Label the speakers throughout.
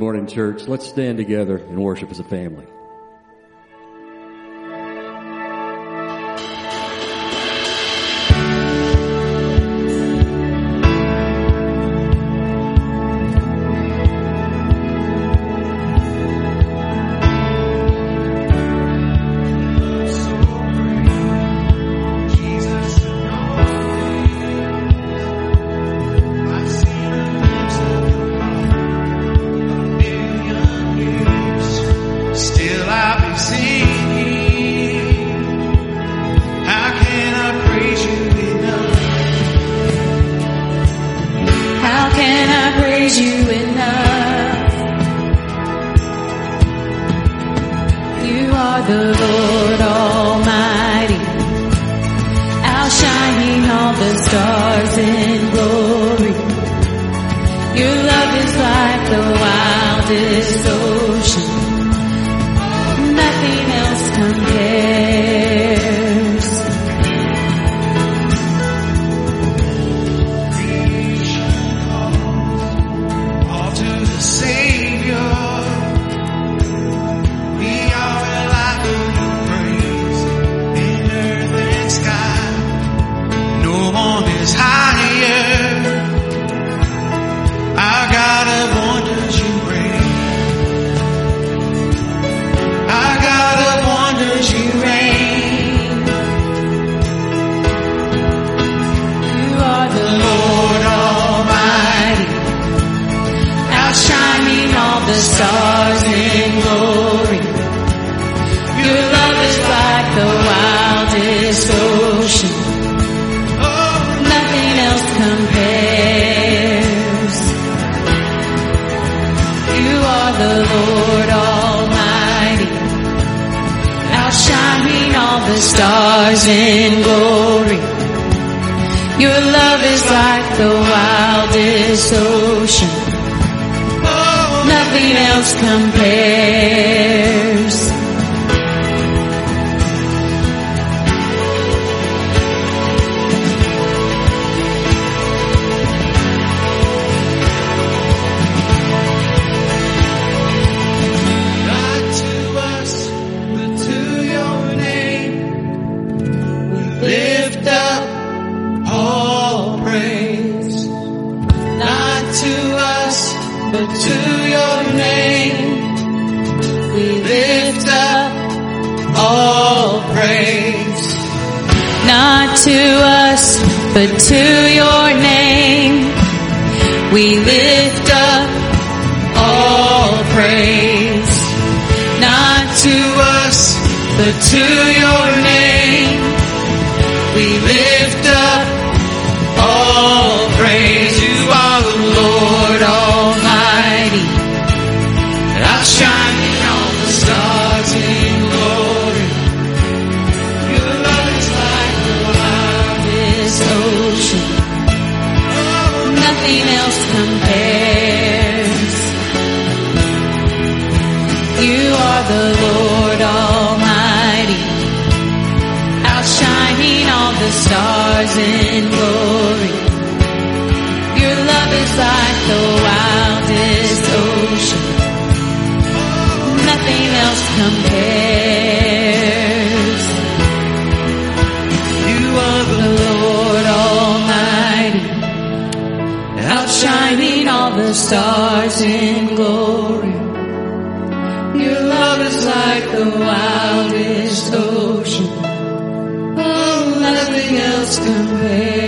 Speaker 1: Good morning, church. Let's stand together and worship as a family.
Speaker 2: rise in glory. Your love is like the wildest ocean. Nothing else compares.
Speaker 3: In
Speaker 2: glory. Your love is like the wildest ocean.
Speaker 3: Oh,
Speaker 2: nothing else compares.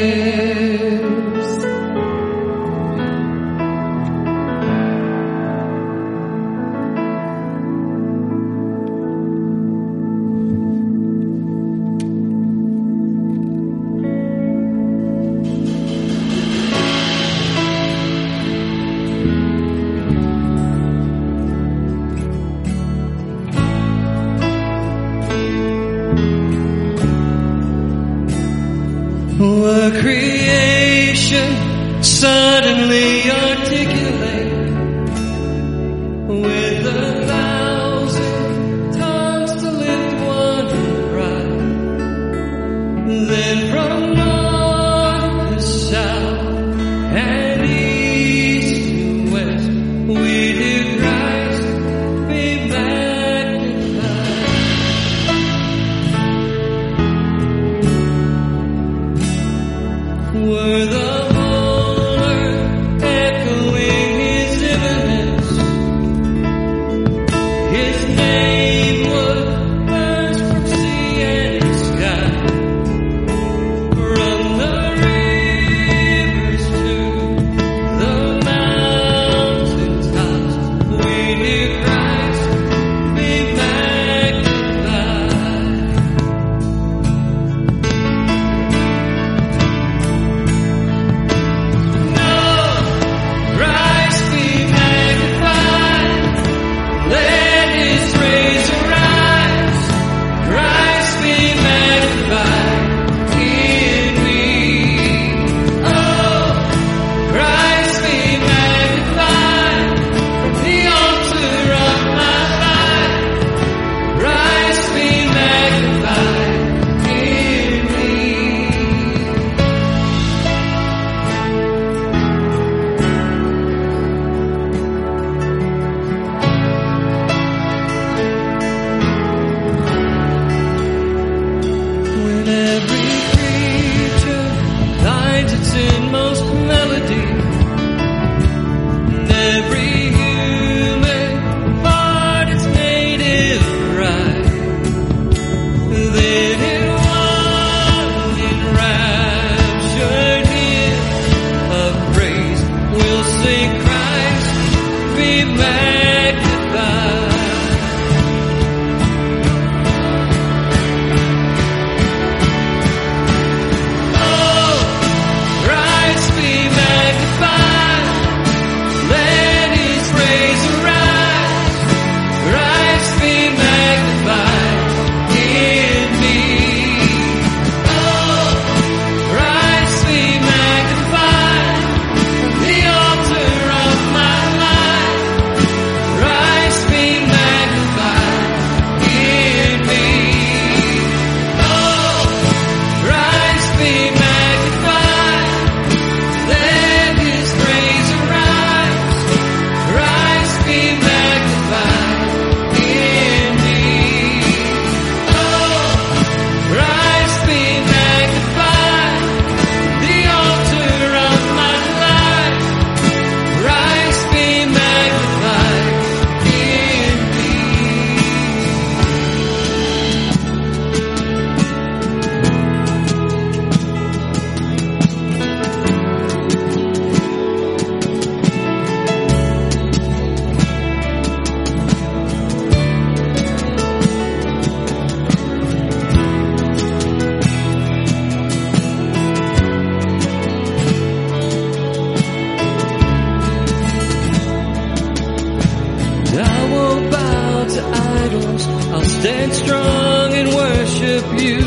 Speaker 4: strong and worship you.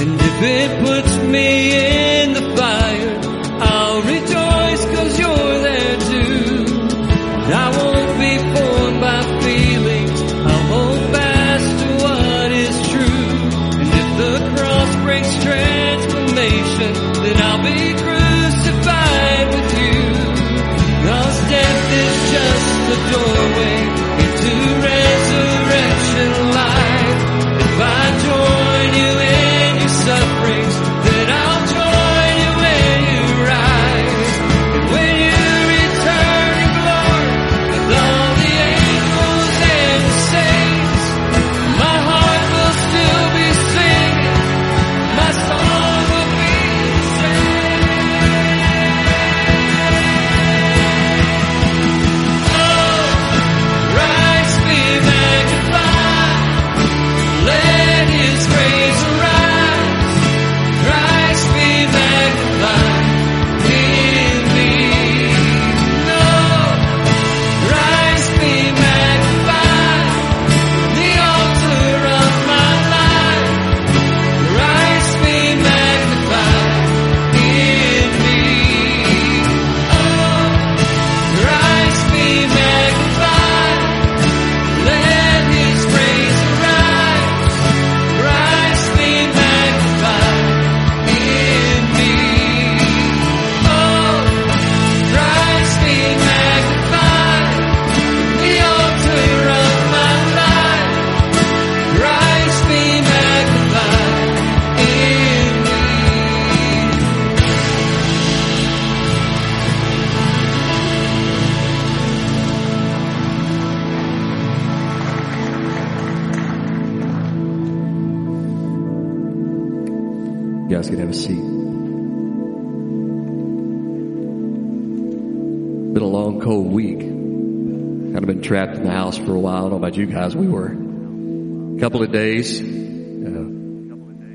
Speaker 4: And if it puts me in
Speaker 5: week. Kind of been trapped in the house for a while. I don't know about you guys. We were a couple of days. Uh,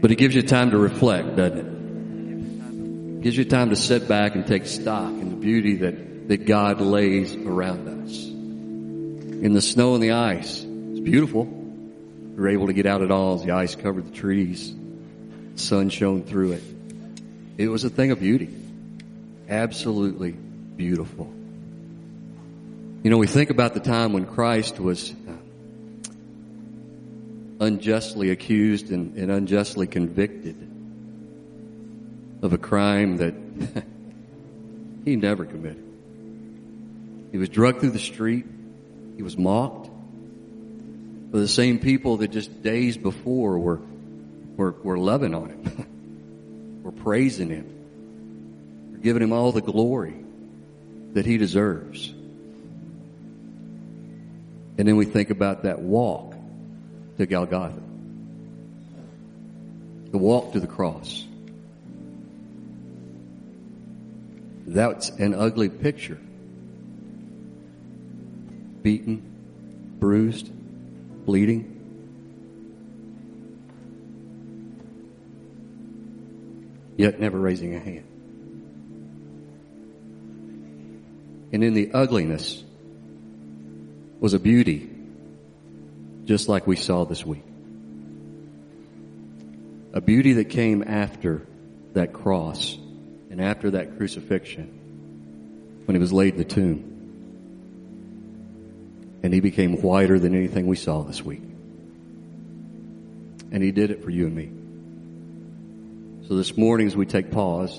Speaker 5: but it gives you time to reflect, doesn't it? Gives you time to sit back and take stock in the beauty that, that God lays around us. In the snow and the ice. It's beautiful. We were able to get out at all as the ice covered the trees. The sun shone through it. It was a thing of beauty. Absolutely beautiful. You know, we think about the time when Christ was uh, unjustly accused and, and unjustly convicted of a crime that he never committed. He was drugged through the street. He was mocked by the same people that just days before were, were, were loving on him, were praising him, were giving him all the glory that he deserves. And then we think about that walk to Golgotha. The walk to the cross. That's an ugly picture. Beaten, bruised, bleeding. Yet never raising a hand. And in the ugliness was a beauty, just like we saw this week. A beauty that came after that cross and after that crucifixion when he was laid in the tomb. And he became whiter than anything we saw this week. And he did it for you and me. So this morning as we take pause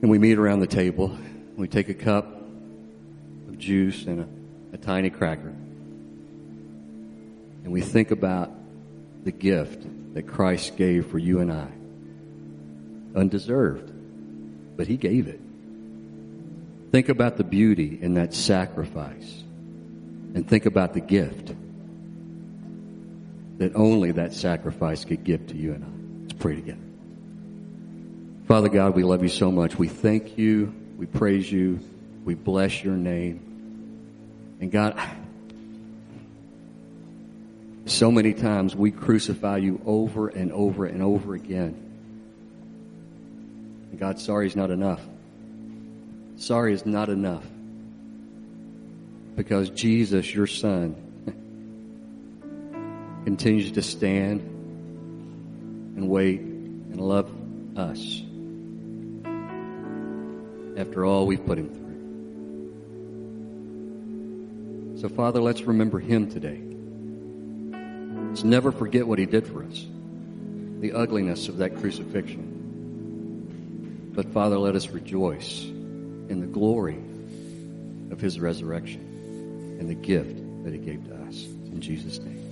Speaker 5: and we meet around the table, we take a cup of juice and a a tiny cracker. And we think about the gift that Christ gave for you and I. Undeserved, but He gave it. Think about the beauty in that sacrifice. And think about the gift that only that sacrifice could give to you and I. Let's pray together. Father God, we love you so much. We thank you. We praise you. We bless your name. And God, so many times we crucify you over and over and over again. And God, sorry is not enough. Sorry is not enough. Because Jesus, your son, continues to stand and wait and love us after all we've put him through. So, Father, let's remember him today. Let's never forget what he did for us, the ugliness of that crucifixion. But, Father, let us rejoice in the glory of his resurrection and the gift that he gave to us. In Jesus' name.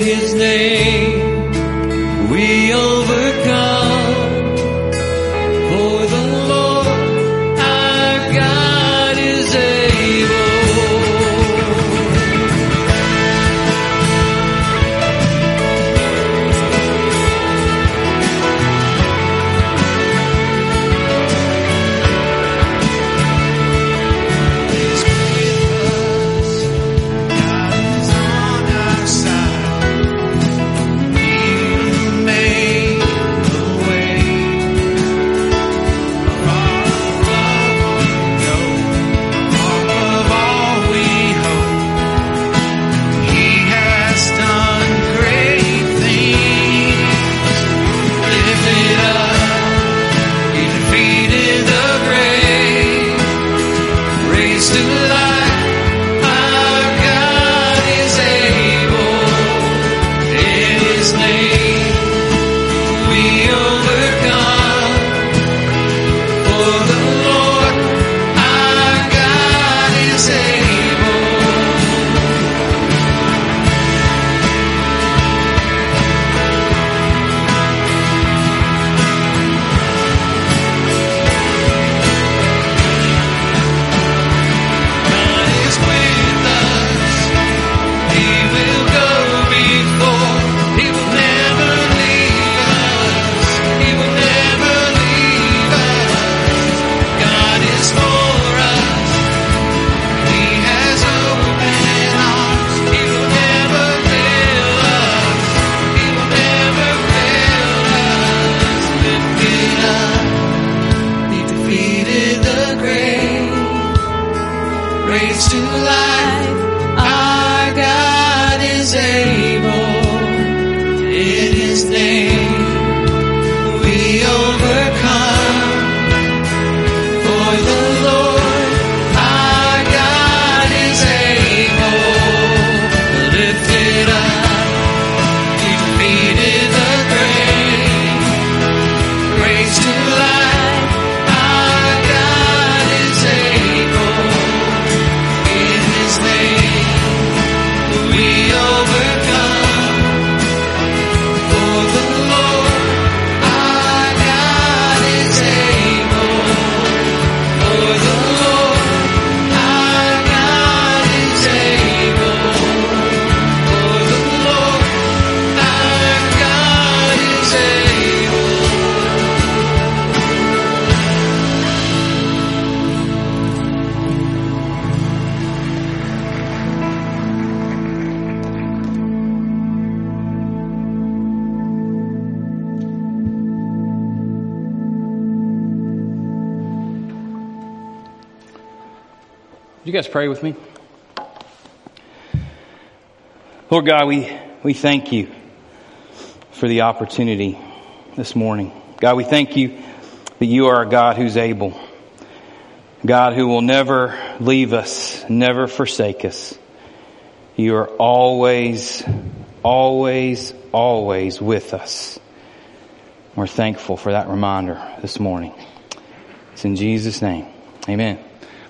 Speaker 4: His name, we
Speaker 6: pray with me? Lord God, we, we thank you for the opportunity this morning. God, we thank you that you are a God who's able. God who will never leave us, never forsake us. You are always, always, always with us. We're thankful for that reminder this morning. It's in Jesus' name. Amen.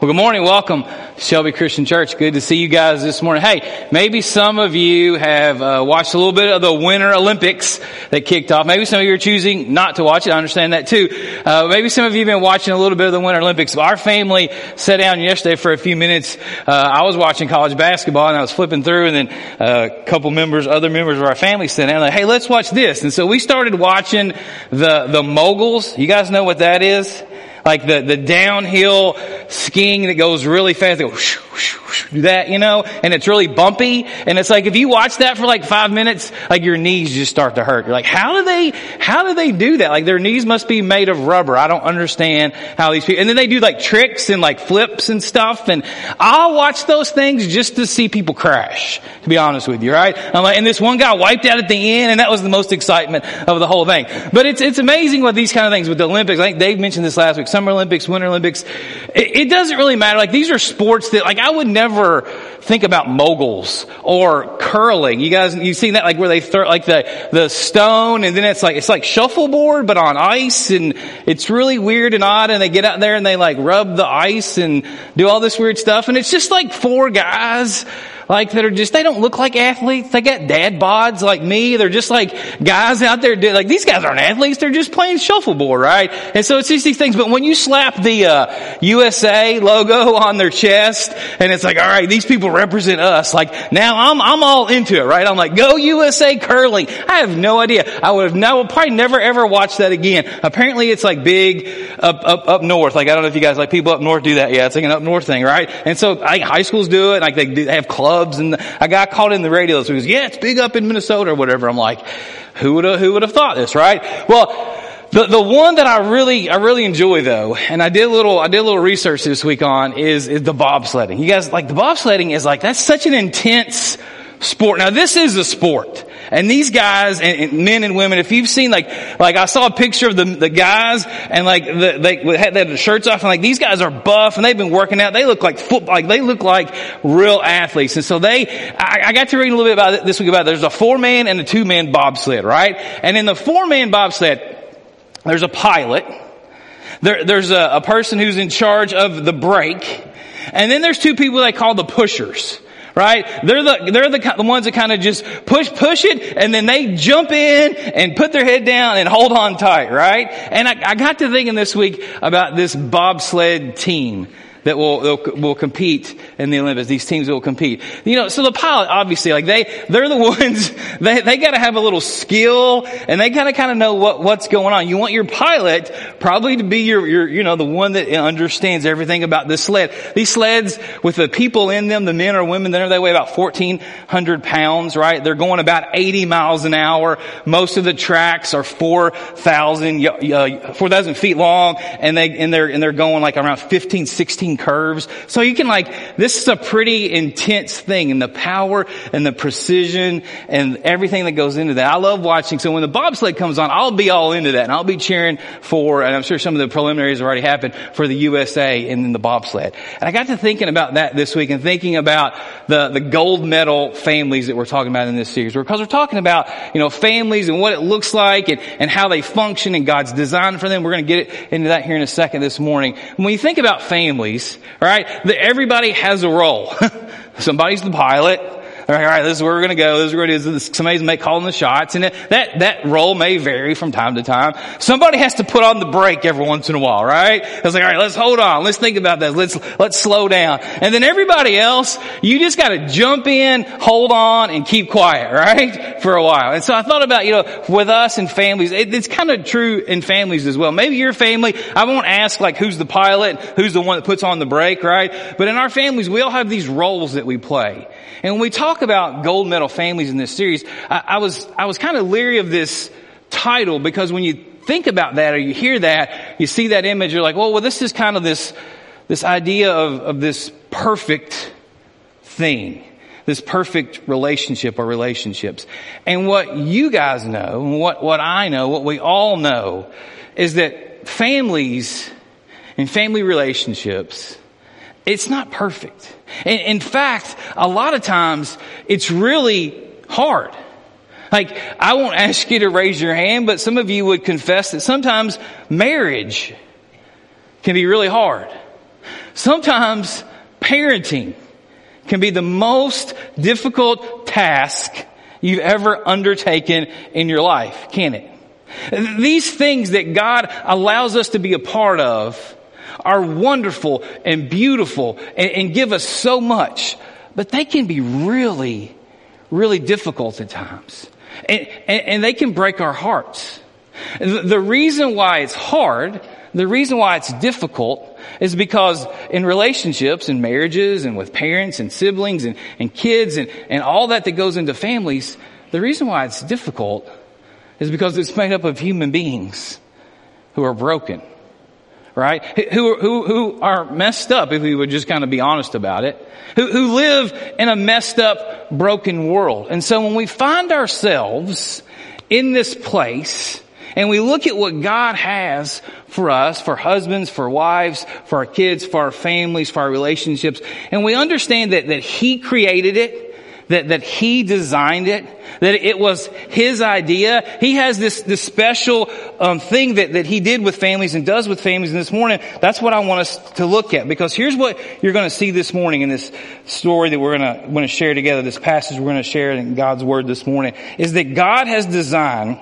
Speaker 6: Well, good morning. Welcome Shelby Christian Church. Good to see you guys this morning. Hey, maybe some of you have uh, watched a little bit of the Winter Olympics that kicked off. Maybe some of you are choosing not to watch it. I understand that too. Uh, maybe some of you have been watching a little bit of the Winter Olympics. Our family sat down yesterday for a few minutes. Uh, I was watching college basketball and I was flipping through and then uh, a couple members, other members of our family sat down like, hey, let's watch this. And so we started watching the, the moguls. You guys know what that is? Like the, the downhill skiing that goes really fast. Go whoosh, whoosh, whoosh. do that, you know, and it's really bumpy. And it's like, if you watch that for like five minutes, like your knees just start to hurt. You're like, how do they, how do they do that? Like their knees must be made of rubber. I don't understand how these people, and then they do like tricks and like flips and stuff. And I'll watch those things just to see people crash, to be honest with you, right? I'm like, and this one guy wiped out at the end and that was the most excitement of the whole thing. But it's, it's amazing what these kind of things with the Olympics, I think Dave mentioned this last week, Summer Olympics, Winter Olympics, it, it doesn't really matter. Like these are sports that, like I would never think about moguls or curling. You guys, you've seen that like where they throw like the, the stone and then it's like, it's like shuffleboard but on ice and it's really weird and odd and they get out there and they like rub the ice and do all this weird stuff and it's just like four guys like that are just, they don't look like athletes. They got dad bods like me. They're just like guys out there, like these guys aren't athletes. They're just playing shuffleboard, right? And so it's just these things. But when you slap the uh, USA logo on their chest and it's like, all right, these people represent us. Like now I'm, I'm all into it, right? I'm like, go USA curling. I have no idea. I would have no, probably never ever watched that again. Apparently it's like big up, up, up north. Like I don't know if you guys like people up north do that. Yeah, it's like an up north thing, right? And so I, high schools do it. Like they, do, they have clubs and a guy called in the radio. So he goes, yeah, it's big up in Minnesota or whatever. I'm like, who would have, who would have thought this, right? Well, the, the one that I really, I really enjoy though, and I did a little, I did a little research this week on is, is the bobsledding. You guys, like the bobsledding is like, that's such an intense sport. Now this is a sport. And these guys and, and, men and women, if you've seen like, like I saw a picture of the, the guys and like the, they had their shirts off and like these guys are buff and they've been working out. They look like football, like they look like real athletes. And so they, I, I got to read a little bit about it this week about it. There's a four man and a two man bobsled, right? And in the four man bobsled, there's a pilot. There, there's a, a person who's in charge of the brake. And then there's two people they call the pushers right? They're the, they're the, the ones that kind of just push, push it and then they jump in and put their head down and hold on tight, right? And I, I got to thinking this week about this bobsled team that will will compete in the Olympics. These teams will compete. You know, so the pilot obviously like they they're the ones they they got to have a little skill and they got to kind of know what what's going on. You want your pilot probably to be your your you know the one that understands everything about this sled. These sleds with the people in them, the men or women they weigh about fourteen hundred pounds. Right? They're going about eighty miles an hour. Most of the tracks are four thousand uh, four thousand feet long, and they and they're and they're going like around 15, 16 curves. So you can like, this is a pretty intense thing and the power and the precision and everything that goes into that. I love watching. So when the bobsled comes on, I'll be all into that and I'll be cheering for, and I'm sure some of the preliminaries have already happened for the USA in the bobsled. And I got to thinking about that this week and thinking about the, the gold medal families that we're talking about in this series because we're talking about, you know, families and what it looks like and, and how they function and God's design for them. We're going to get into that here in a second this morning. When you think about families, right? Everybody has a role. Somebody's the pilot. All right, all right, this is where we're going to go. This is where it is. Somebody's make calling the shots, and that that role may vary from time to time. Somebody has to put on the brake every once in a while, right? It's like, all right, let's hold on. Let's think about that. Let's let's slow down. And then everybody else, you just got to jump in, hold on, and keep quiet, right, for a while. And so I thought about, you know, with us and families, it, it's kind of true in families as well. Maybe your family, I won't ask like who's the pilot, who's the one that puts on the brake, right? But in our families, we all have these roles that we play. And when we talk about gold medal families in this series, I, I was, I was kind of leery of this title because when you think about that or you hear that, you see that image, you're like, well, well, this is kind of this, this idea of, of this perfect thing this perfect relationship or relationships. And what you guys know, and what, what I know, what we all know, is that families and family relationships it's not perfect. In, in fact, a lot of times it's really hard. Like, I won't ask you to raise your hand, but some of you would confess that sometimes marriage can be really hard. Sometimes parenting can be the most difficult task you've ever undertaken in your life, can it? These things that God allows us to be a part of are wonderful and beautiful and, and give us so much, but they can be really, really difficult at times. And, and, and they can break our hearts. The reason why it's hard, the reason why it's difficult is because in relationships and marriages and with parents and siblings and, and kids and, and all that that goes into families, the reason why it's difficult is because it's made up of human beings who are broken. Right? Who, who, who are messed up, if we would just kind of be honest about it. Who, who live in a messed up, broken world. And so when we find ourselves in this place, and we look at what God has for us, for husbands, for wives, for our kids, for our families, for our relationships, and we understand that, that He created it, that, that he designed it, that it was his idea. He has this, this special um, thing that, that he did with families and does with families. And this morning, that's what I want us to look at because here's what you're going to see this morning in this story that we're going to, going to share together, this passage we're going to share in God's Word this morning, is that God has designed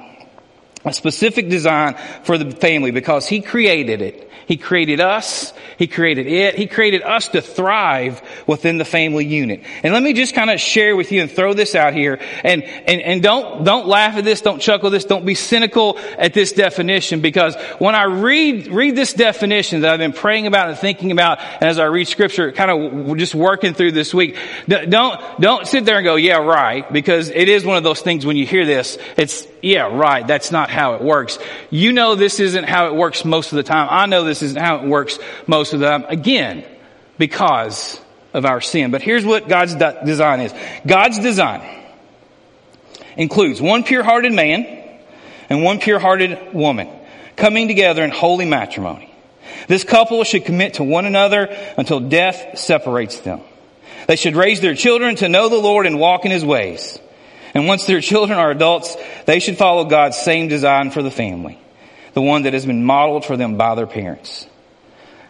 Speaker 6: a specific design for the family because he created it. He created us. He created it. He created us to thrive within the family unit. And let me just kind of share with you and throw this out here. And, and, and don't, don't laugh at this. Don't chuckle this. Don't be cynical at this definition because when I read, read this definition that I've been praying about and thinking about and as I read scripture, kind of just working through this week, don't, don't sit there and go, yeah, right. Because it is one of those things when you hear this, it's, yeah, right. That's not how it works. You know this isn't how it works most of the time. I know this isn't how it works most of the time. Again, because of our sin. But here's what God's de- design is. God's design includes one pure-hearted man and one pure-hearted woman coming together in holy matrimony. This couple should commit to one another until death separates them. They should raise their children to know the Lord and walk in His ways. And once their children are adults, they should follow God's same design for the family, the one that has been modeled for them by their parents.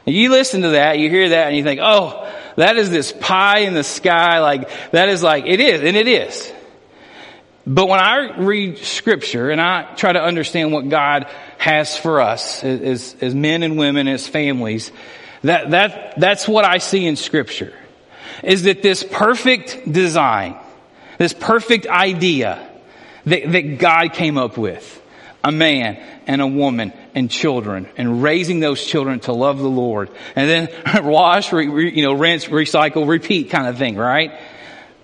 Speaker 6: You listen to that, you hear that, and you think, oh, that is this pie in the sky, like, that is like, it is, and it is. But when I read scripture and I try to understand what God has for us as, as men and women, as families, that, that, that's what I see in scripture. Is that this perfect design, this perfect idea that, that God came up with. A man and a woman and children and raising those children to love the Lord. And then wash, re, re, you know, rinse, recycle, repeat kind of thing, right?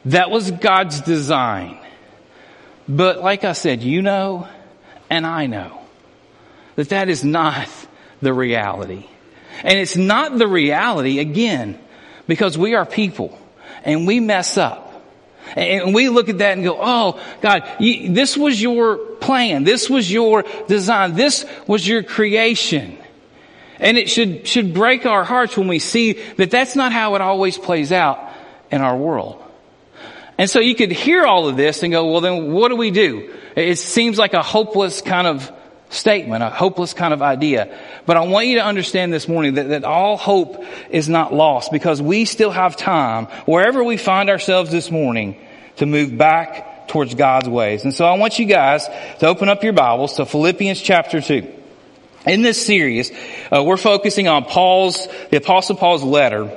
Speaker 6: That was God's design. But like I said, you know and I know that that is not the reality. And it's not the reality again because we are people and we mess up. And we look at that and go, oh, God, you, this was your plan. This was your design. This was your creation. And it should, should break our hearts when we see that that's not how it always plays out in our world. And so you could hear all of this and go, well, then what do we do? It seems like a hopeless kind of statement, a hopeless kind of idea. But I want you to understand this morning that, that all hope is not lost because we still have time, wherever we find ourselves this morning, to move back towards God's ways. And so I want you guys to open up your Bibles to Philippians chapter 2. In this series, uh, we're focusing on Paul's, the Apostle Paul's letter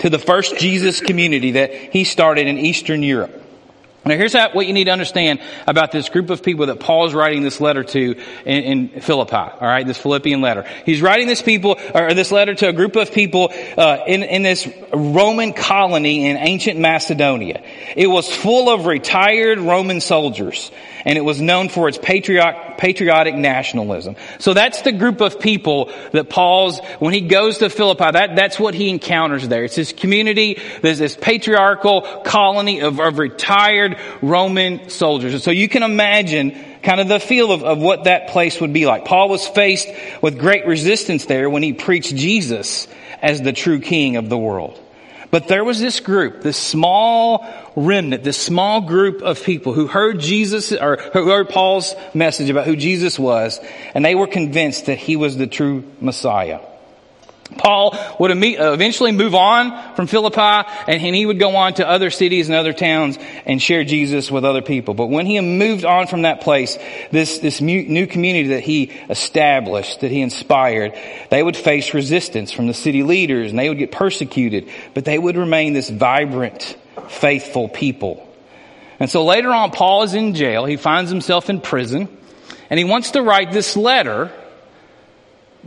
Speaker 6: to the first Jesus community that he started in Eastern Europe. Now here's how, what you need to understand about this group of people that Paul's writing this letter to in, in Philippi. All right, this Philippian letter. He's writing this people or this letter to a group of people uh, in in this Roman colony in ancient Macedonia. It was full of retired Roman soldiers and it was known for its patriotic, patriotic nationalism. So that's the group of people that Paul's, when he goes to Philippi, that, that's what he encounters there. It's this community, there's this patriarchal colony of, of retired Roman soldiers. And so you can imagine kind of the feel of, of what that place would be like. Paul was faced with great resistance there when he preached Jesus as the true king of the world. But there was this group, this small remnant, this small group of people who heard Jesus, or who heard Paul's message about who Jesus was, and they were convinced that he was the true Messiah. Paul would uh, eventually move on from Philippi and he would go on to other cities and other towns and share Jesus with other people. But when he moved on from that place, this, this new community that he established, that he inspired, they would face resistance from the city leaders and they would get persecuted, but they would remain this vibrant, faithful people. And so later on, Paul is in jail. He finds himself in prison and he wants to write this letter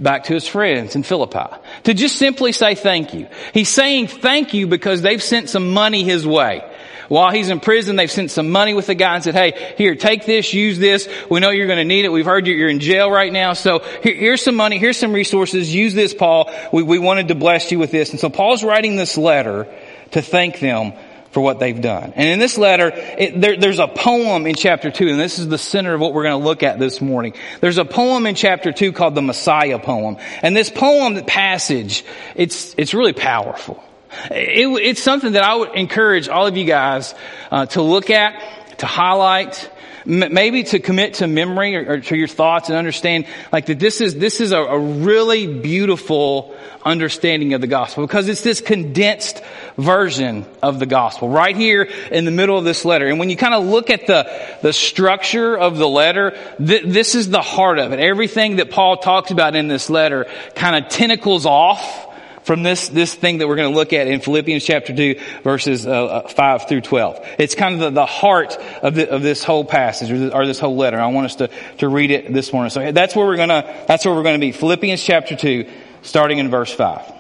Speaker 6: back to his friends in Philippi to just simply say thank you. He's saying thank you because they've sent some money his way. While he's in prison, they've sent some money with the guy and said, hey, here, take this, use this. We know you're going to need it. We've heard you're in jail right now. So here, here's some money. Here's some resources. Use this, Paul. We, we wanted to bless you with this. And so Paul's writing this letter to thank them for what they've done. And in this letter, it, there, there's a poem in chapter 2, and this is the center of what we're going to look at this morning. There's a poem in chapter 2 called the Messiah poem. And this poem, the passage, it's, it's really powerful. It, it's something that I would encourage all of you guys uh, to look at, to highlight, maybe to commit to memory or, or, to your thoughts and understand like that this is this is a, a, really beautiful understanding of the gospel because it's this condensed version of the gospel right here in the middle of this letter. And when you kind of look at the the structure of the letter th- this is the heart of it. Everything that paul talks about in this letter kind of tentacles off from this, this thing that we're going to look at in Philippians chapter 2 verses uh, uh 5 through 12. It's kind of the, the heart of, the, of this whole passage or, the, or, this whole letter. I want us to, to read it this morning. So that's where we're going to, that's where we're going to be. Philippians chapter 2 starting in verse 5.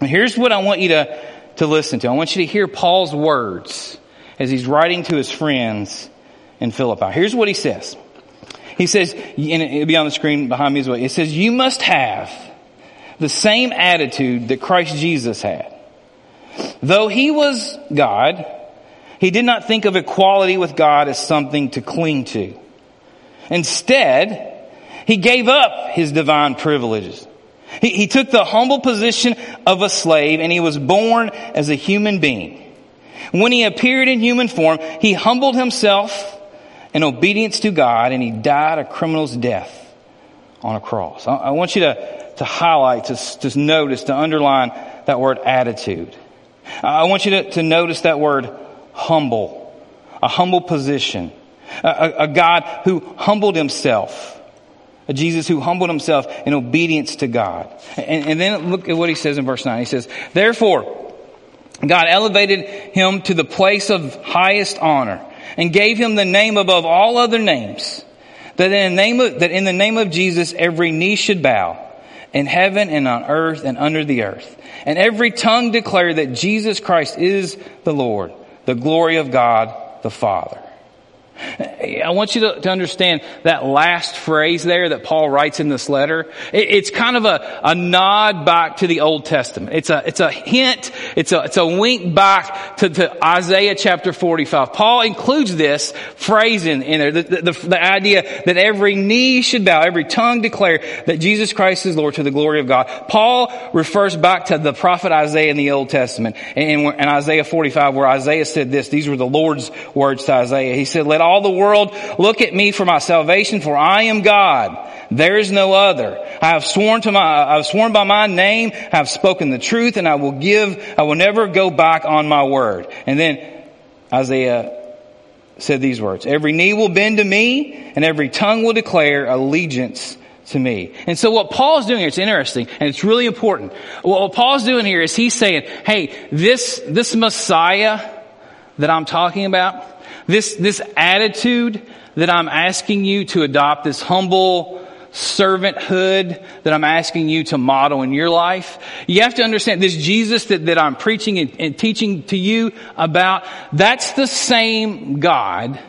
Speaker 6: And here's what I want you to, to listen to. I want you to hear Paul's words as he's writing to his friends in Philippi. Here's what he says. He says, and it'll be on the screen behind me as well. It says, you must have the same attitude that Christ Jesus had. Though he was God, he did not think of equality with God as something to cling to. Instead, he gave up his divine privileges. He, he, took the humble position of a slave and he was born as a human being. When he appeared in human form, he humbled himself in obedience to God and he died a criminal's death on a cross. I, I want you to to highlight, to, to notice, to underline that word attitude. I want you to, to notice that word humble, a humble position, a, a, God who humbled himself, a Jesus who humbled himself in obedience to God. And, and then look at what he says in verse 9. He says, Therefore, God elevated him to the place of highest honor and gave him the name above all other names, that in the name of, that in the name of Jesus every knee should bow in heaven and on earth and under the earth. And every tongue declare that Jesus Christ is the Lord, the glory of God the Father. I want you to, to, understand that last phrase there that Paul writes in this letter. It, it's kind of a, a nod back to the Old Testament. It's a, it's a hint. It's a, it's a wink back to, to Isaiah chapter 45. Paul includes this phrase in, in there, the, the, the idea that every knee should bow, every tongue declare that Jesus Christ is Lord to the glory of God. Paul refers back to the prophet Isaiah in the Old Testament. In, in Isaiah 45 where Isaiah said this, these were the Lord's words to Isaiah. He said, let all the world, look at me for my salvation, for I am God. There is no other. I have sworn to my, I have sworn by my name, I have spoken the truth, and I will give, I will never go back on my word. And then Isaiah said these words, every knee will bend to me, and every tongue will declare allegiance to me. And so what Paul's doing here, it's interesting, and it's really important. What Paul's doing here is he's saying, hey, this, this Messiah that I'm talking about, this, this attitude that I'm asking you to adopt, this humble servanthood that I'm asking you to model in your life, you have to understand this Jesus that, that I'm preaching and, and teaching to you about, that's the same God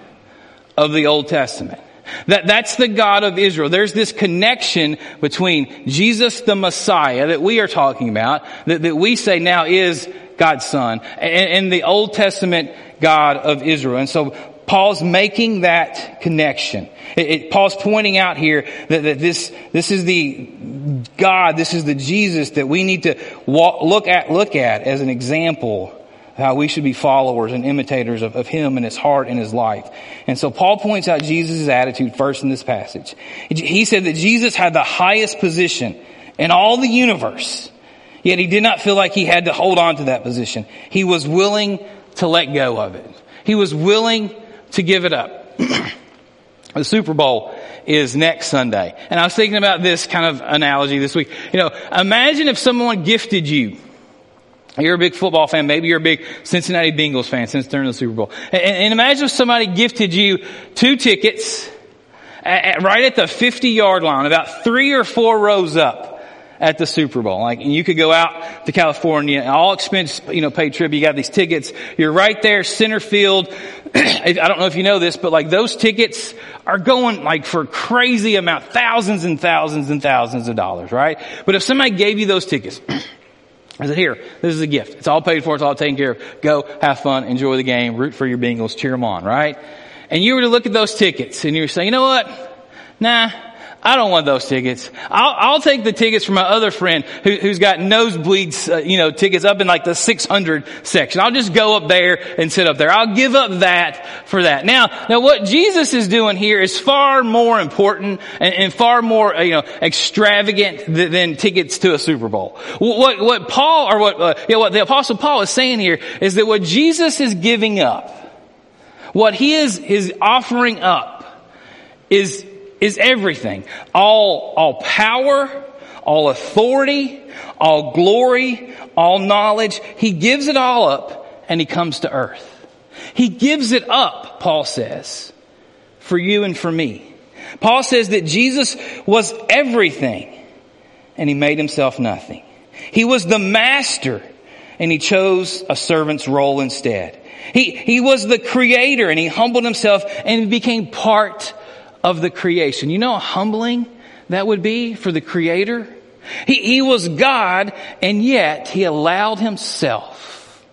Speaker 6: of the Old Testament. That, that's the God of Israel. There's this connection between Jesus the Messiah that we are talking about, that, that we say now is God's Son, and, and the Old Testament God of Israel. And so Paul's making that connection. It, it, Paul's pointing out here that, that, this, this is the God, this is the Jesus that we need to walk, look at, look at as an example of how we should be followers and imitators of, of him and his heart and his life. And so Paul points out Jesus' attitude first in this passage. He said that Jesus had the highest position in all the universe, yet he did not feel like he had to hold on to that position. He was willing to let go of it. He was willing to give it up. the Super Bowl is next Sunday. And I was thinking about this kind of analogy this week. You know, imagine if someone gifted you you're a big football fan. Maybe you're a big Cincinnati Bengals fan since in the Super Bowl. And, and imagine if somebody gifted you two tickets at, at- right at the 50 yard line, about three or four rows up at the Super Bowl. Like, and you could go out to California, all expense, you know, paid trip. You got these tickets. You're right there, center field. I don't know if you know this, but like those tickets are going like for crazy amount, thousands and thousands and thousands of dollars, right? But if somebody gave you those tickets, I said, here, this is a gift. It's all paid for. It's all taken care of. Go, have fun, enjoy the game, root for your Bengals, cheer them on, right? And you were to look at those tickets and you were saying, you know what? Nah, I don't want those tickets. I'll, I'll take the tickets from my other friend who, who's got nosebleeds, uh, you know, tickets up in like the 600 section. I'll just go up there and sit up there. I'll give up that for that. Now, now what Jesus is doing here is far more important and, and far more, uh, you know, extravagant than, than tickets to a Super Bowl. What, what Paul, or what, uh, yeah, what the apostle Paul is saying here is that what Jesus is giving up, what he is, is offering up is, is everything. All, all power, all authority, all glory, all knowledge. He gives it all up and he comes to earth. He gives it up, Paul says, for you and for me. Paul says that Jesus was everything and he made himself nothing. He was the master and he chose a servant's role instead. He, he was the creator and he humbled himself and he became part of the creation. You know how humbling that would be for the creator? He, he was God and yet he allowed himself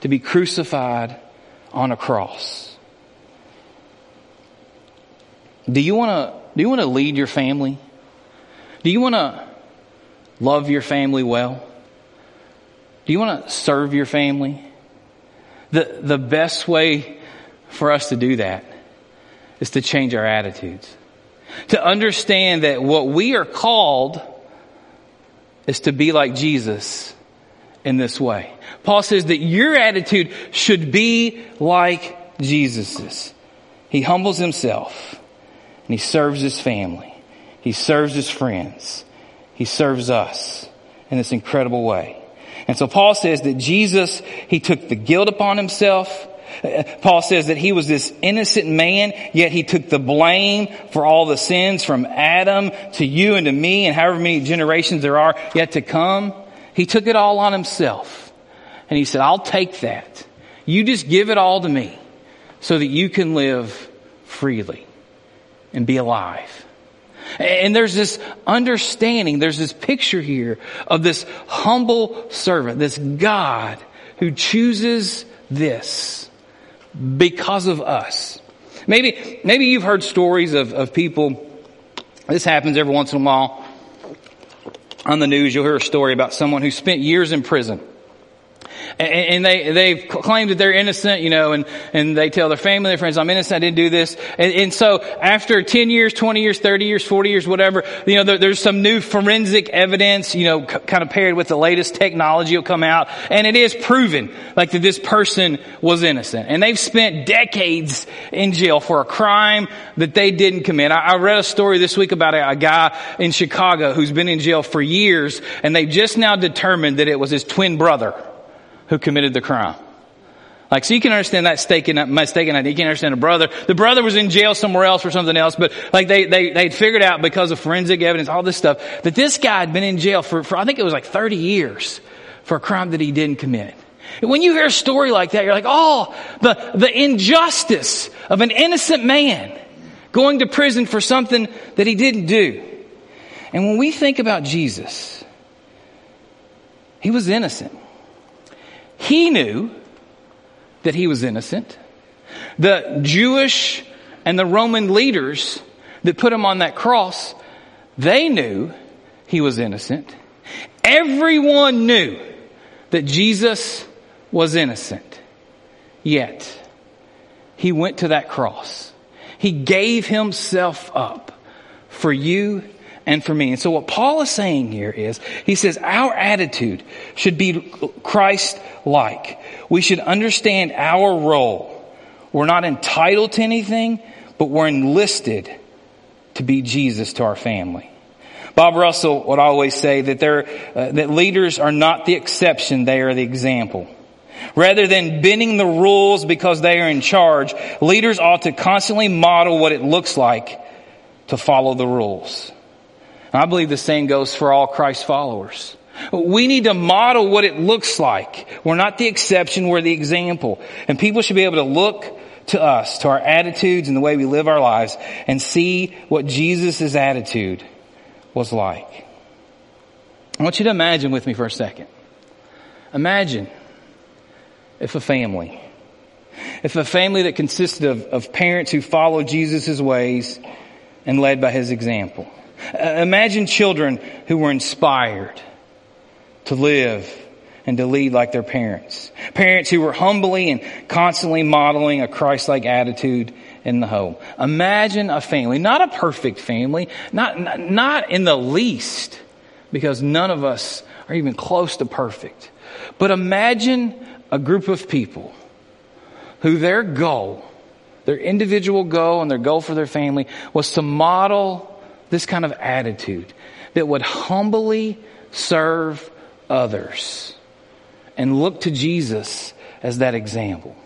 Speaker 6: to be crucified on a cross. Do you want to, do you want to lead your family? Do you want to love your family well? Do you want to serve your family? The, the best way for us to do that is to change our attitudes. To understand that what we are called is to be like Jesus in this way. Paul says that your attitude should be like Jesus's. He humbles himself and he serves his family. He serves his friends. He serves us in this incredible way. And so Paul says that Jesus, he took the guilt upon himself. Paul says that he was this innocent man, yet he took the blame for all the sins from Adam to you and to me and however many generations there are yet to come. He took it all on himself. And he said, I'll take that. You just give it all to me so that you can live freely and be alive. And there's this understanding, there's this picture here of this humble servant, this God who chooses this because of us. Maybe, maybe you've heard stories of, of people, this happens every once in a while. On the news, you'll hear a story about someone who spent years in prison. And they, they've claimed that they're innocent, you know, and, and they tell their family, their friends, I'm innocent, I didn't do this. And, and so after 10 years, 20 years, 30 years, 40 years, whatever, you know, there, there's some new forensic evidence, you know, c- kind of paired with the latest technology will come out. And it is proven, like, that this person was innocent. And they've spent decades in jail for a crime that they didn't commit. I, I read a story this week about a, a guy in Chicago who's been in jail for years, and they just now determined that it was his twin brother who committed the crime. Like, so you can understand that mistaken, mistaken idea. You can understand a brother. The brother was in jail somewhere else for something else, but like they, they, they'd figured out because of forensic evidence, all this stuff, that this guy had been in jail for, for, I think it was like 30 years for a crime that he didn't commit. And when you hear a story like that, you're like, oh, the, the injustice of an innocent man going to prison for something that he didn't do. And when we think about Jesus, he was innocent. He knew that he was innocent. The Jewish and the Roman leaders that put him on that cross, they knew he was innocent. Everyone knew that Jesus was innocent. Yet, he went to that cross. He gave himself up for you and for me. And so what Paul is saying here is, he says our attitude should be Christ-like. We should understand our role. We're not entitled to anything, but we're enlisted to be Jesus to our family. Bob Russell would always say that uh, that leaders are not the exception, they are the example. Rather than bending the rules because they are in charge, leaders ought to constantly model what it looks like to follow the rules. I believe the same goes for all Christ followers. We need to model what it looks like. We're not the exception, we're the example. And people should be able to look to us, to our attitudes and the way we live our lives and see what Jesus' attitude was like. I want you to imagine with me for a second. Imagine if a family, if a family that consisted of, of parents who followed Jesus' ways and led by his example. Uh, imagine children who were inspired to live and to lead like their parents. Parents who were humbly and constantly modeling a Christ-like attitude in the home. Imagine a family, not a perfect family, not, not, not in the least, because none of us are even close to perfect. But imagine a group of people who their goal, their individual goal and their goal for their family was to model this kind of attitude that would humbly serve others and look to Jesus as that example.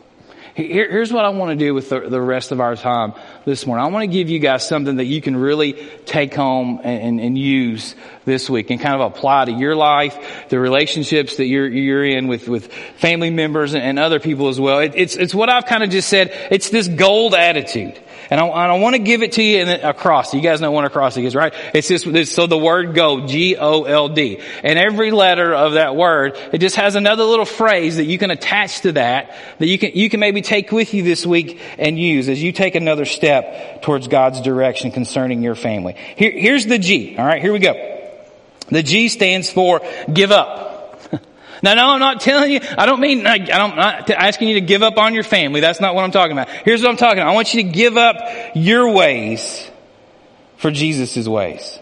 Speaker 6: Here, here's what I want to do with the, the, rest of our time this morning. I want to give you guys something that you can really take home and, and, and, use this week and kind of apply to your life, the relationships that you're, you're in with, with family members and, other people as well. It, it's, it's what I've kind of just said. It's this gold attitude. And I, I want to give it to you in a cross. You guys know what a cross is, right? It's just, it's, so the word gold, G-O-L-D. And every letter of that word, it just has another little phrase that you can attach to that, that you can, you can maybe take with you this week and use as you take another step towards God's direction concerning your family. Here, here's the G. Alright, here we go. The G stands for give up. Now, no, I'm not telling you, I don't mean, I I'm not asking you to give up on your family. That's not what I'm talking about. Here's what I'm talking about. I want you to give up your ways for Jesus' ways.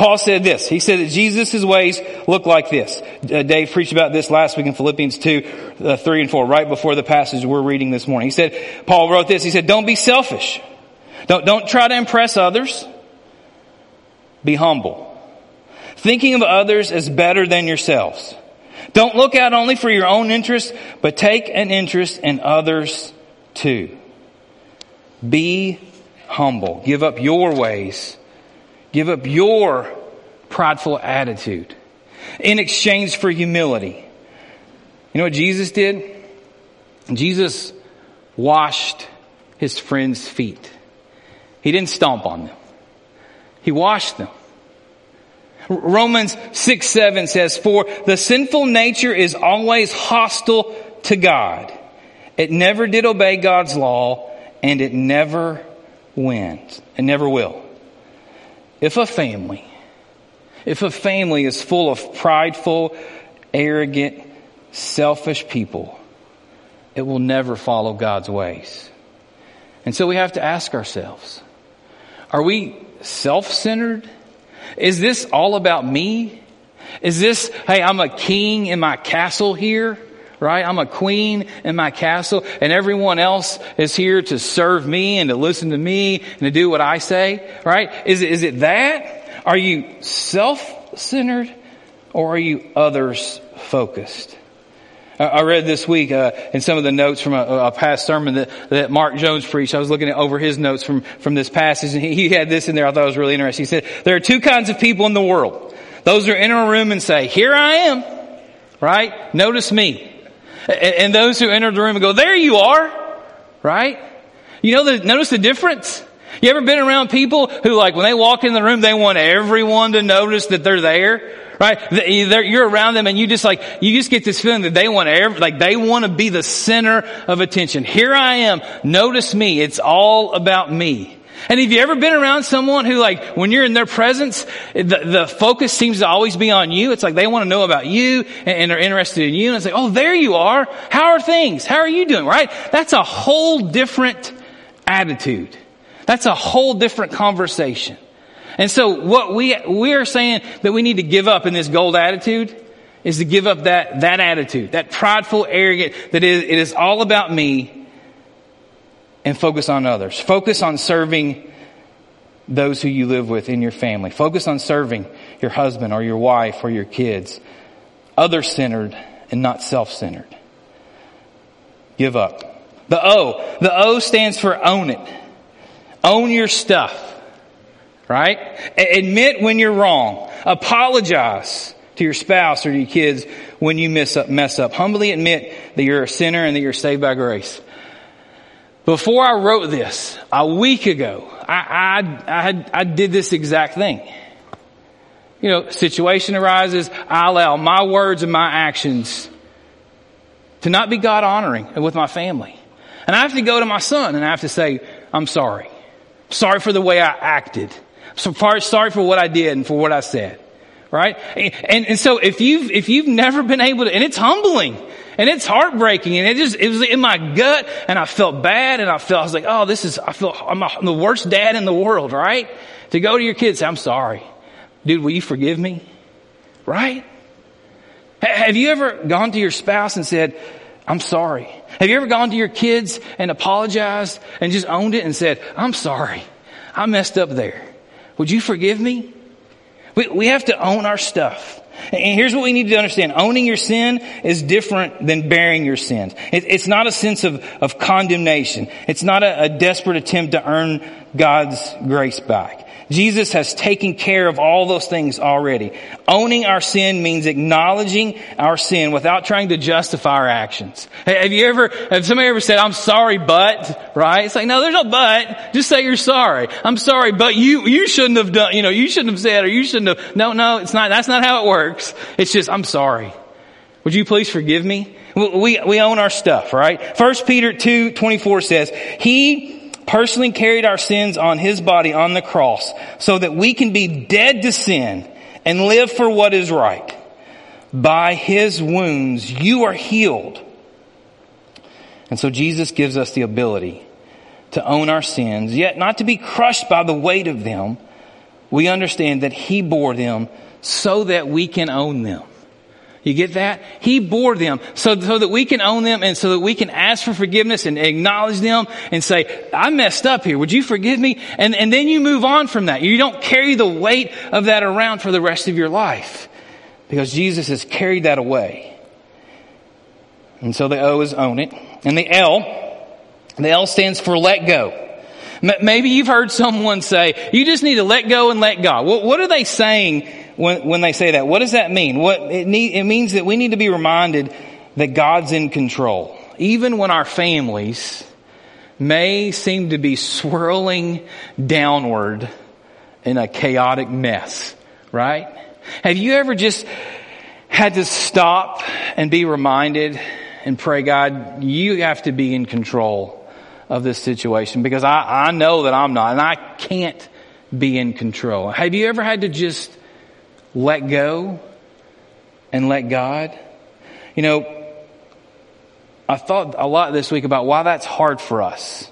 Speaker 6: Paul said this. He said that Jesus' ways look like this. Uh, Dave preached about this last week in Philippians 2, uh, 3 and 4, right before the passage we're reading this morning. He said, Paul wrote this. He said, don't be selfish. Don't, don't try to impress others. Be humble. Thinking of others as better than yourselves. Don't look out only for your own interest, but take an interest in others too. Be humble. Give up your ways. Give up your prideful attitude in exchange for humility. You know what Jesus did? Jesus washed his friends' feet. He didn't stomp on them. He washed them. Romans 6, 7 says, For the sinful nature is always hostile to God. It never did obey God's law, and it never wins. It never will. If a family, if a family is full of prideful, arrogant, selfish people, it will never follow God's ways. And so we have to ask ourselves, are we self-centered? Is this all about me? Is this, hey, I'm a king in my castle here, right? I'm a queen in my castle and everyone else is here to serve me and to listen to me and to do what I say, right? Is it, is it that? Are you self-centered or are you others focused? I read this week uh, in some of the notes from a, a, past sermon that, that Mark Jones preached. I was looking at over his notes from, from this passage, and he, he had this in there. I thought it was really interesting. He said, there are two kinds of people in the world. Those who enter a room and say, here I am, right? Notice me. And, and those who enter the room and go, there you are, right? You know, the, notice the difference? You ever been around people who like, when they walk in the room, they want everyone to notice that they're there? right? You're around them and you just like, you just get this feeling that they want to, like they want to be the center of attention. Here I am. Notice me. It's all about me. And have you ever been around someone who like, when you're in their presence, the, the focus seems to always be on you. It's like they want to know about you and, and are interested in you. And it's like, oh, there you are. How are things? How are you doing? Right? That's a whole different attitude. That's a whole different conversation. And so what we, we are saying that we need to give up in this gold attitude is to give up that, that attitude, that prideful, arrogant, that it is all about me and focus on others. Focus on serving those who you live with in your family. Focus on serving your husband or your wife or your kids. Other centered and not self centered. Give up. The O. The O stands for own it. Own your stuff. right? Admit when you're wrong. Apologize to your spouse or your kids when you mess up, mess up. Humbly admit that you're a sinner and that you're saved by grace. Before I wrote this, a week ago, I, I, I, I did this exact thing. You know, situation arises, I allow my words and my actions to not be God honoring with my family. And I have to go to my son and I have to say, I'm sorry. Sorry for the way I acted. So far, sorry for what I did and for what I said. Right? And, and so if you've, if you've never been able to, and it's humbling and it's heartbreaking and it just, it was in my gut and I felt bad and I felt, I was like, oh, this is, I feel, I'm, a, I'm the worst dad in the world, right? To go to your kids, I'm sorry. Dude, will you forgive me? Right? Have you ever gone to your spouse and said, I'm sorry? Have you ever gone to your kids and apologized and just owned it and said, I'm sorry. I messed up there. Would you forgive me? We, we have to own our stuff. And here's what we need to understand. Owning your sin is different than bearing your sins. It, it's not a sense of, of condemnation. It's not a, a desperate attempt to earn God's grace back. Jesus has taken care of all those things already. Owning our sin means acknowledging our sin without trying to justify our actions. Have you ever, have somebody ever said, I'm sorry, but, right? It's like, no, there's no but. Just say you're sorry. I'm sorry, but you, you shouldn't have done, you know, you shouldn't have said or you shouldn't have, no, no, it's not, that's not how it works. It's just, I'm sorry. Would you please forgive me? We, we own our stuff, right? First Peter 2, 24 says, He personally carried our sins on his body on the cross so that we can be dead to sin and live for what is right. By his wounds, you are healed. And so Jesus gives us the ability to own our sins, yet not to be crushed by the weight of them. We understand that he bore them so that we can own them. You get that? He bore them so, so that we can own them and so that we can ask for forgiveness and acknowledge them and say, I messed up here. Would you forgive me? And, and then you move on from that. You don't carry the weight of that around for the rest of your life because Jesus has carried that away. And so the O is own it. And the L, the L stands for let go. Maybe you've heard someone say, you just need to let go and let God. What, what are they saying when, when they say that? What does that mean? What, it, need, it means that we need to be reminded that God's in control. Even when our families may seem to be swirling downward in a chaotic mess, right? Have you ever just had to stop and be reminded and pray, God, you have to be in control of this situation because I, I know that I'm not and I can't be in control. Have you ever had to just let go and let God? You know, I thought a lot this week about why that's hard for us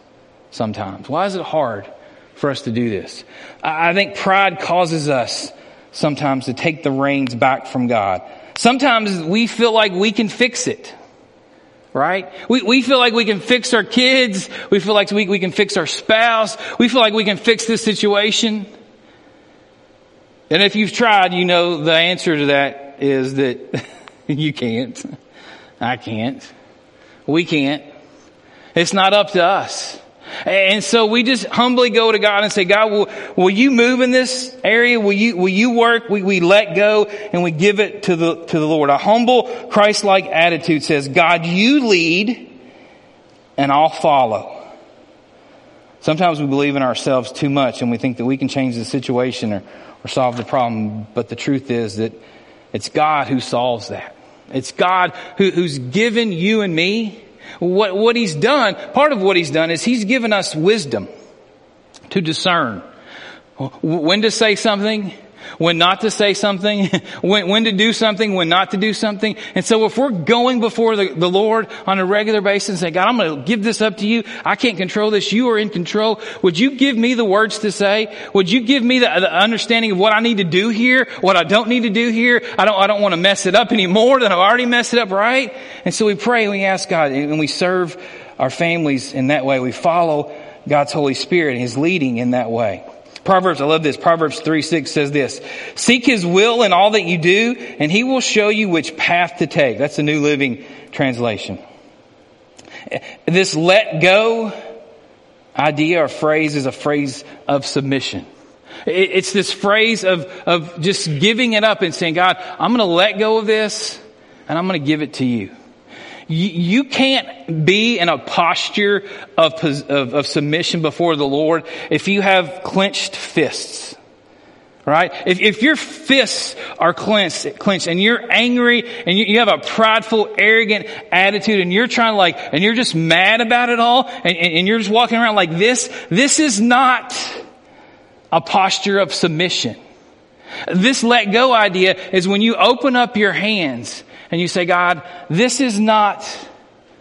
Speaker 6: sometimes. Why is it hard for us to do this? I think pride causes us sometimes to take the reins back from God. Sometimes we feel like we can fix it right? We, we feel like we can fix our kids. We feel like we, we can fix our spouse. We feel like we can fix this situation. And if you've tried, you know the answer to that is that you can't. I can't. We can't. It's not up to us. And so we just humbly go to God and say, God, will, will you move in this area? Will you, will you work? We, we let go and we give it to the, to the Lord. A humble, Christ-like attitude says, God, you lead and I'll follow. Sometimes we believe in ourselves too much and we think that we can change the situation or, or solve the problem. But the truth is that it's God who solves that. It's God who, who's given you and me what, what he's done, part of what he's done is he's given us wisdom to discern when to say something, when not to say something, when, when to do something, when not to do something. And so if we're going before the, the Lord on a regular basis and say, God, I'm going to give this up to you. I can't control this. You are in control. Would you give me the words to say? Would you give me the, the understanding of what I need to do here? What I don't need to do here? I don't, I don't want to mess it up any more than I've already messed it up, right? And so we pray and we ask God and we serve our families in that way. We follow God's Holy Spirit and His leading in that way. Proverbs, I love this. Proverbs 3 6 says this Seek His will in all that you do, and He will show you which path to take. That's the New Living Translation. This let go idea or phrase is a phrase of submission. It's this phrase of, of just giving it up and saying, God, I'm going to let go of this and I'm going to give it to you. You, can't be in a posture of, of, of submission before the Lord if you have clenched fists. Right? If, if your fists are clenched, clenched and you're angry and you, you have a prideful, arrogant attitude and you're trying to like, and you're just mad about it all and, and, and you're just walking around like this, this is not a posture of submission. This let go idea is when you open up your hands and you say, God, this is not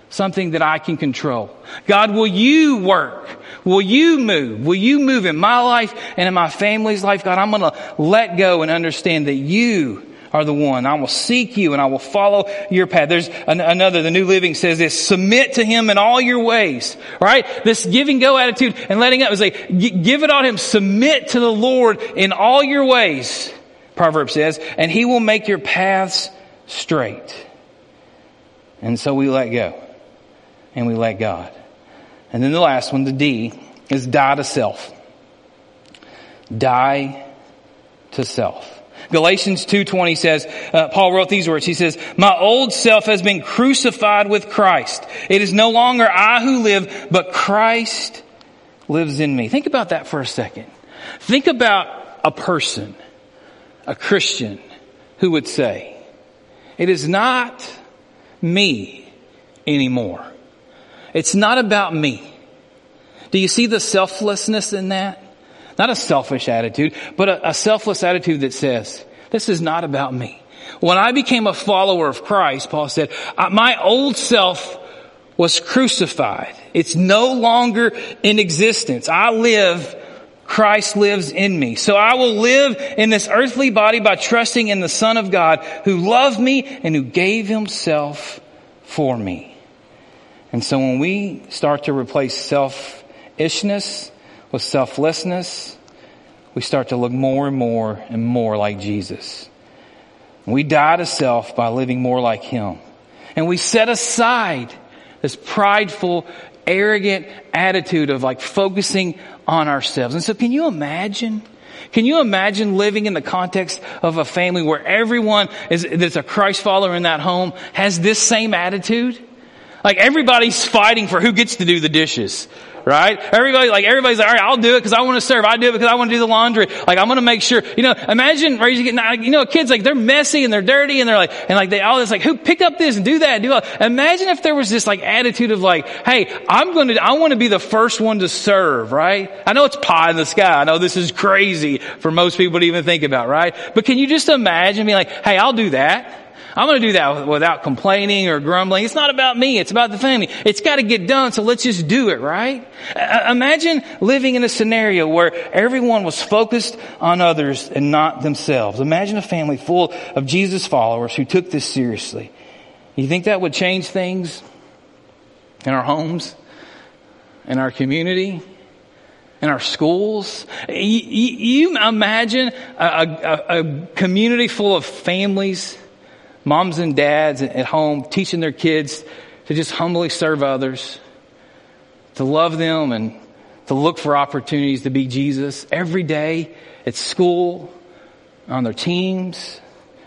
Speaker 6: something that I can control. God, will you work? Will you move? Will you move in my life and in my family's life? God, I'm going to let go and understand that you are the one. I will seek you and I will follow your path. There's an, another, the New Living says this, submit to him in all your ways, right? This giving go attitude and letting up is like, give it on him, submit to the Lord in all your ways, Proverbs says, and he will make your paths straight. And so we let go and we let God. And then the last one, the D, is die to self. Die to self. Galatians 2.20 says, uh, Paul wrote these words. He says, My old self has been crucified with Christ. It is no longer I who live, but Christ lives in me. Think about that for a second. Think about a person, a Christian, who would say, It is not me anymore. It's not about me. Do you see the selflessness in that? Not a selfish attitude, but a, a, selfless attitude that says, this is not about me. When I became a follower of Christ, Paul said, my old self was crucified. It's no longer in existence. I live, Christ lives in me. So I will live in this earthly body by trusting in the Son of God who loved me and who gave himself for me. And so when we start to replace selfishness with selflessness, we start to look more and more and more like Jesus. We die to self by living more like Him. And we set aside this prideful, arrogant attitude of like focusing on ourselves. And so can you imagine? Can you imagine living in the context of a family where everyone is, that's a Christ follower in that home has this same attitude? Like everybody's fighting for who gets to do the dishes. Right? Everybody, like everybody's like, all right, I'll do it because I want to serve. I do it because I want to do the laundry. Like I'm going to make sure, you know, imagine raising, you know, kids like they're messy and they're dirty and they're like, and like they all this like, who pick up this and do that and do that. Imagine if there was this like attitude of like, hey, I'm going to, I want to be the first one to serve, right? I know it's pie in the sky. I know this is crazy for most people to even think about, right? But can you just imagine being like, hey, I'll do that. I'm going to do that without complaining or grumbling. It's not about me. It's about the family. It's got to get done. So let's just do it, right? Uh, uh, imagine living in a scenario where everyone was focused on others and not themselves. Imagine a family full of Jesus followers who took this seriously. You think that would change things in our homes, in our community, in our schools? You, you imagine a, a, a community full of families moms and dads at home teaching their kids to just humbly serve others, to love them and to look for opportunities to be Jesus every day at school, on their teams,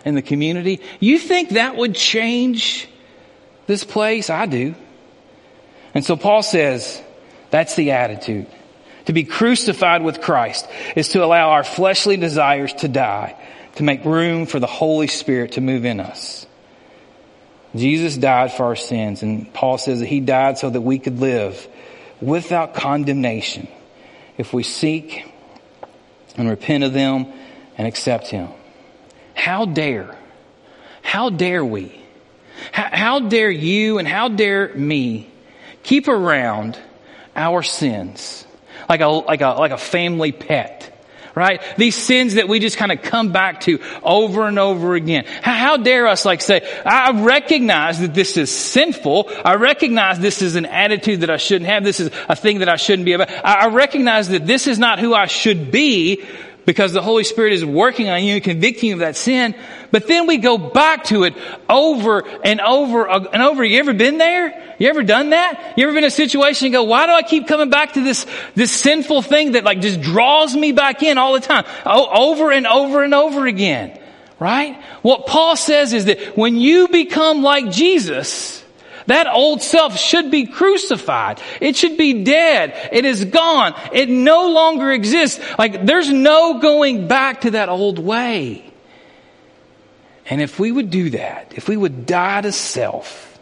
Speaker 6: in the community. You think that would change this place? I do. And so Paul says that's the attitude. To be crucified with Christ is to allow our fleshly desires to die to make room for the Holy Spirit to move in us. Jesus died for our sins, and Paul says that he died so that we could live without condemnation if we seek and repent of them and accept him. How dare, how dare we, how, how dare you and how dare me keep around our sins like a, like a, like a family pet? Right? These sins that we just kind of come back to over and over again. How, dare us like say, I recognize that this is sinful. I recognize this is an attitude that I shouldn't have. This is a thing that I shouldn't be about. I recognize that this is not who I should be, because the Holy Spirit is working on you and convicting you of that sin. But then we go back to it over and over and over. You ever been there? You ever done that? You ever been in a situation and go, why do I keep coming back to this, this sinful thing that like just draws me back in all the time? O- over and over and over again. Right? What Paul says is that when you become like Jesus, that old self should be crucified. It should be dead. It is gone. It no longer exists. Like there's no going back to that old way. And if we would do that, if we would die to self,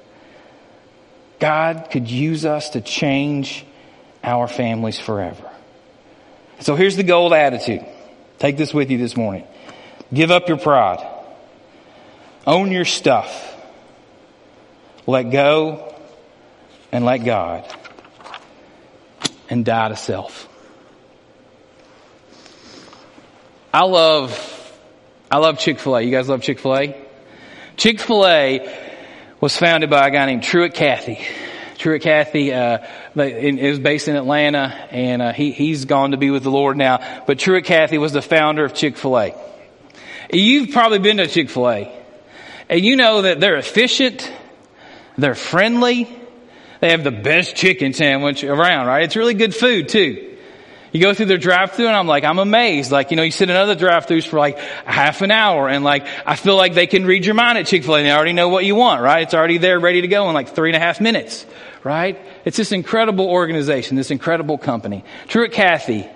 Speaker 6: God could use us to change our families forever. So here's the gold attitude. Take this with you this morning. Give up your pride. Own your stuff let go and let God and die to self. I love, I love Chick-fil-A. You guys love Chick-fil-A? Chick-fil-A was founded by a guy named Truett Cathy. Truett Cathy uh, is based in Atlanta, and uh, he, he's gone to be with the Lord now. But Truett Cathy was the founder of Chick-fil-A. You've probably been to Chick-fil-A, and you know that they're efficient, they're friendly. They have the best chicken sandwich around, right? It's really good food too. You go through their drive through and I'm like, I'm amazed. Like, you know, you sit in other drive throughs for like half an hour and like, I feel like they can read your mind at Chick-fil-A. and They already know what you want, right? It's already there ready to go in like three and a half minutes, right? It's this incredible organization, this incredible company. Truett Cathy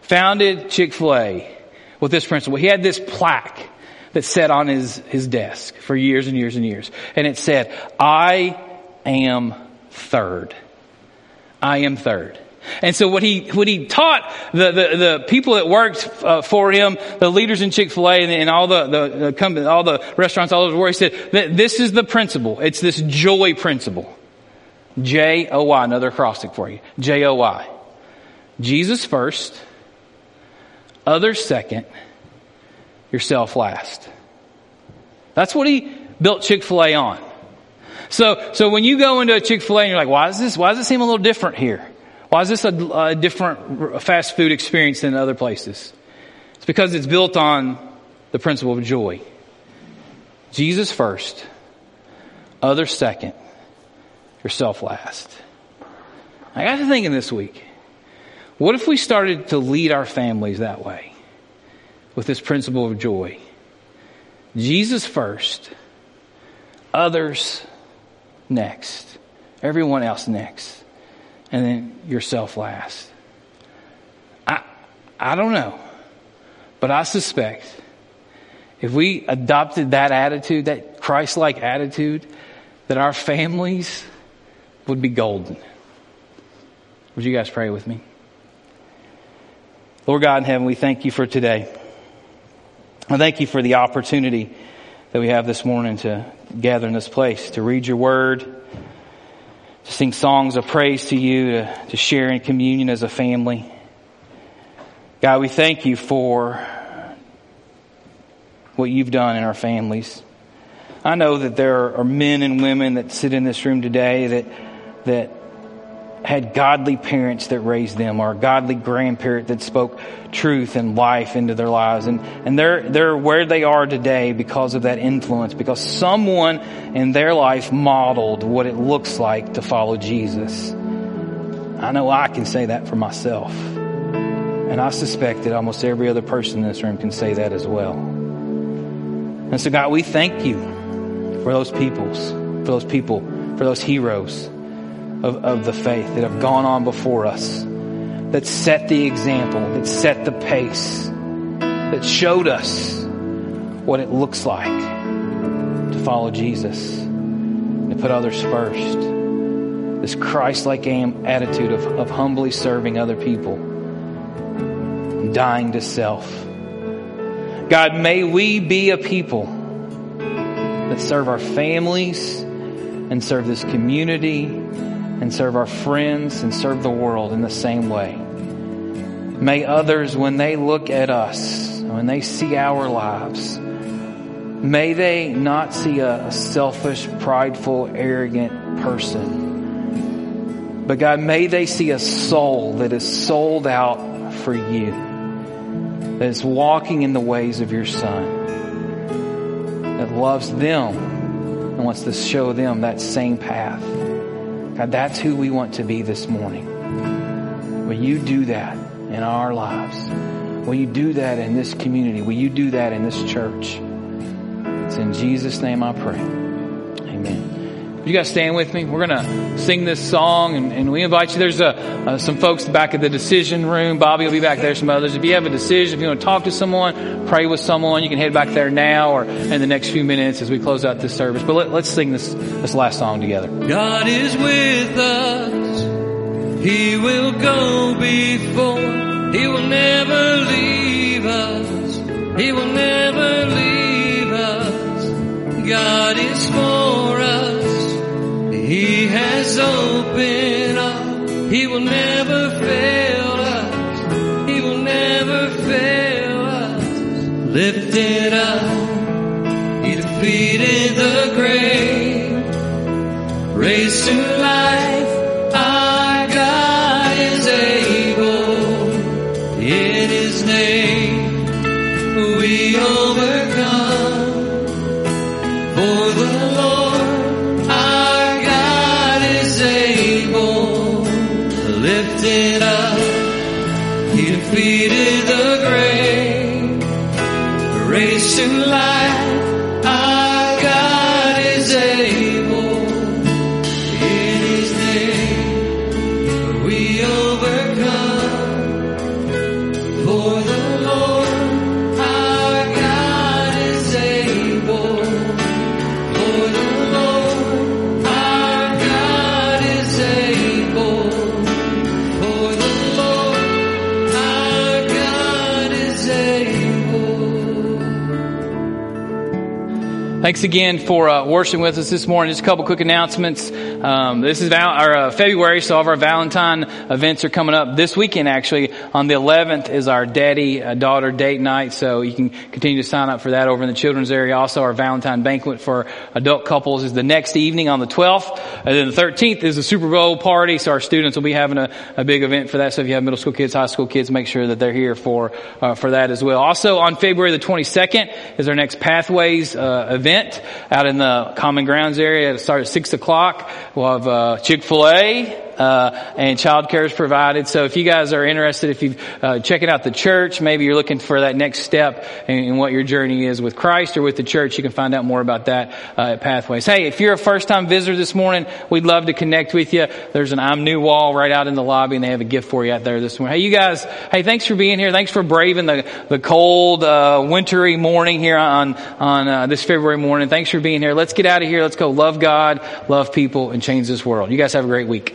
Speaker 6: founded Chick-fil-A with this principle. He had this plaque that sat on his, his desk for years and years and years. And it said, I am third. I am third. And so what he, what he taught the, the, the people that worked uh, for him, the leaders in Chick-fil-A and, and all the, the, company, all the restaurants all over the world, he said that this is the principle. It's this joy principle. J-O-Y, another acrostic for you. J-O-Y. Jesus first, others second, yourself last. That's what he built Chick-fil-A on. So, so when you go into a Chick-fil-A and you're like, why does this, why does it seem a little different here? Why is this a, a different fast food experience than other places? It's because it's built on the principle of joy. Jesus first, others second, yourself last. I got to thinking this week, what if we started to lead our families that way? With this principle of joy. Jesus first, others next, everyone else next, and then yourself last. I, I don't know, but I suspect if we adopted that attitude, that Christ like attitude, that our families would be golden. Would you guys pray with me? Lord God in heaven, we thank you for today. I thank you for the opportunity that we have this morning to gather in this place, to read your word, to sing songs of praise to you, to, to share in communion as a family. God, we thank you for what you've done in our families. I know that there are men and women that sit in this room today that, that had godly parents that raised them or a godly grandparent that spoke truth and life into their lives. And, and they're, they're where they are today because of that influence, because someone in their life modeled what it looks like to follow Jesus. I know I can say that for myself. And I suspect that almost every other person in this room can say that as well. And so God, we thank you for those peoples, for those people, for those heroes of, of the faith that have gone on before us, that set the example, that set the pace, that showed us what it looks like to follow Jesus, to put others first. This Christ-like attitude of, of humbly serving other people, dying to self. God, may we be a people that serve our families and serve this community and serve our friends and serve the world in the same way. May others, when they look at us, when they see our lives, may they not see a, selfish, prideful, arrogant person. But God, may they see a soul that is sold out for you. that is walking in the ways of your Son, that loves them and wants to show them that same path. God, that's who we want to be this morning. Will you do that in our lives? Will you do that in this community? Will you do that in this church? It's in Jesus' name I pray. You guys stand with me. We're going to sing this song and, and we invite you. There's a, uh, some folks back at the decision room. Bobby will be back there, some others. If you have a decision, if you want to talk to someone, pray with someone, you can head back there now or in the next few minutes as we close out this service. But let, let's sing this, this last song together.
Speaker 4: God is with us. He will go before. He will never leave us. He will never leave us. God is for us. He has opened up. He will never fail us. He will never fail us. Lifted up. He defeated the grave. Raised to life. Raised life, our
Speaker 6: Thanks again for uh, worshiping with us this morning. Just a couple quick announcements. Um, this is val- our uh, February, so all of our Valentine events are coming up this weekend. Actually, on the 11th is our daddy uh, daughter date night, so you can continue to sign up for that over in the children's area. Also, our Valentine banquet for adult couples is the next evening on the 12th, and then the 13th is the Super Bowl party. So our students will be having a, a big event for that. So if you have middle school kids, high school kids, make sure that they're here for uh, for that as well. Also, on February the 22nd is our next Pathways uh, event out in the Common Grounds area. It'll start at six o'clock. We'll have uh, Chick Fil A. Uh, and childcare is provided. So if you guys are interested, if you're uh, checking out the church, maybe you're looking for that next step in, in, what your journey is with Christ or with the church, you can find out more about that uh, at Pathways. Hey, if you're a first-time visitor this morning, we'd love to connect with you. There's an I'm New wall right out in the lobby, and they have a gift for you out there this morning. Hey, you guys. Hey, thanks for being here. Thanks for braving the the cold, uh, wintry morning here on on uh, this February morning. Thanks for being here. Let's get out of here. Let's go love God, love people, and change this world. You guys have a great week.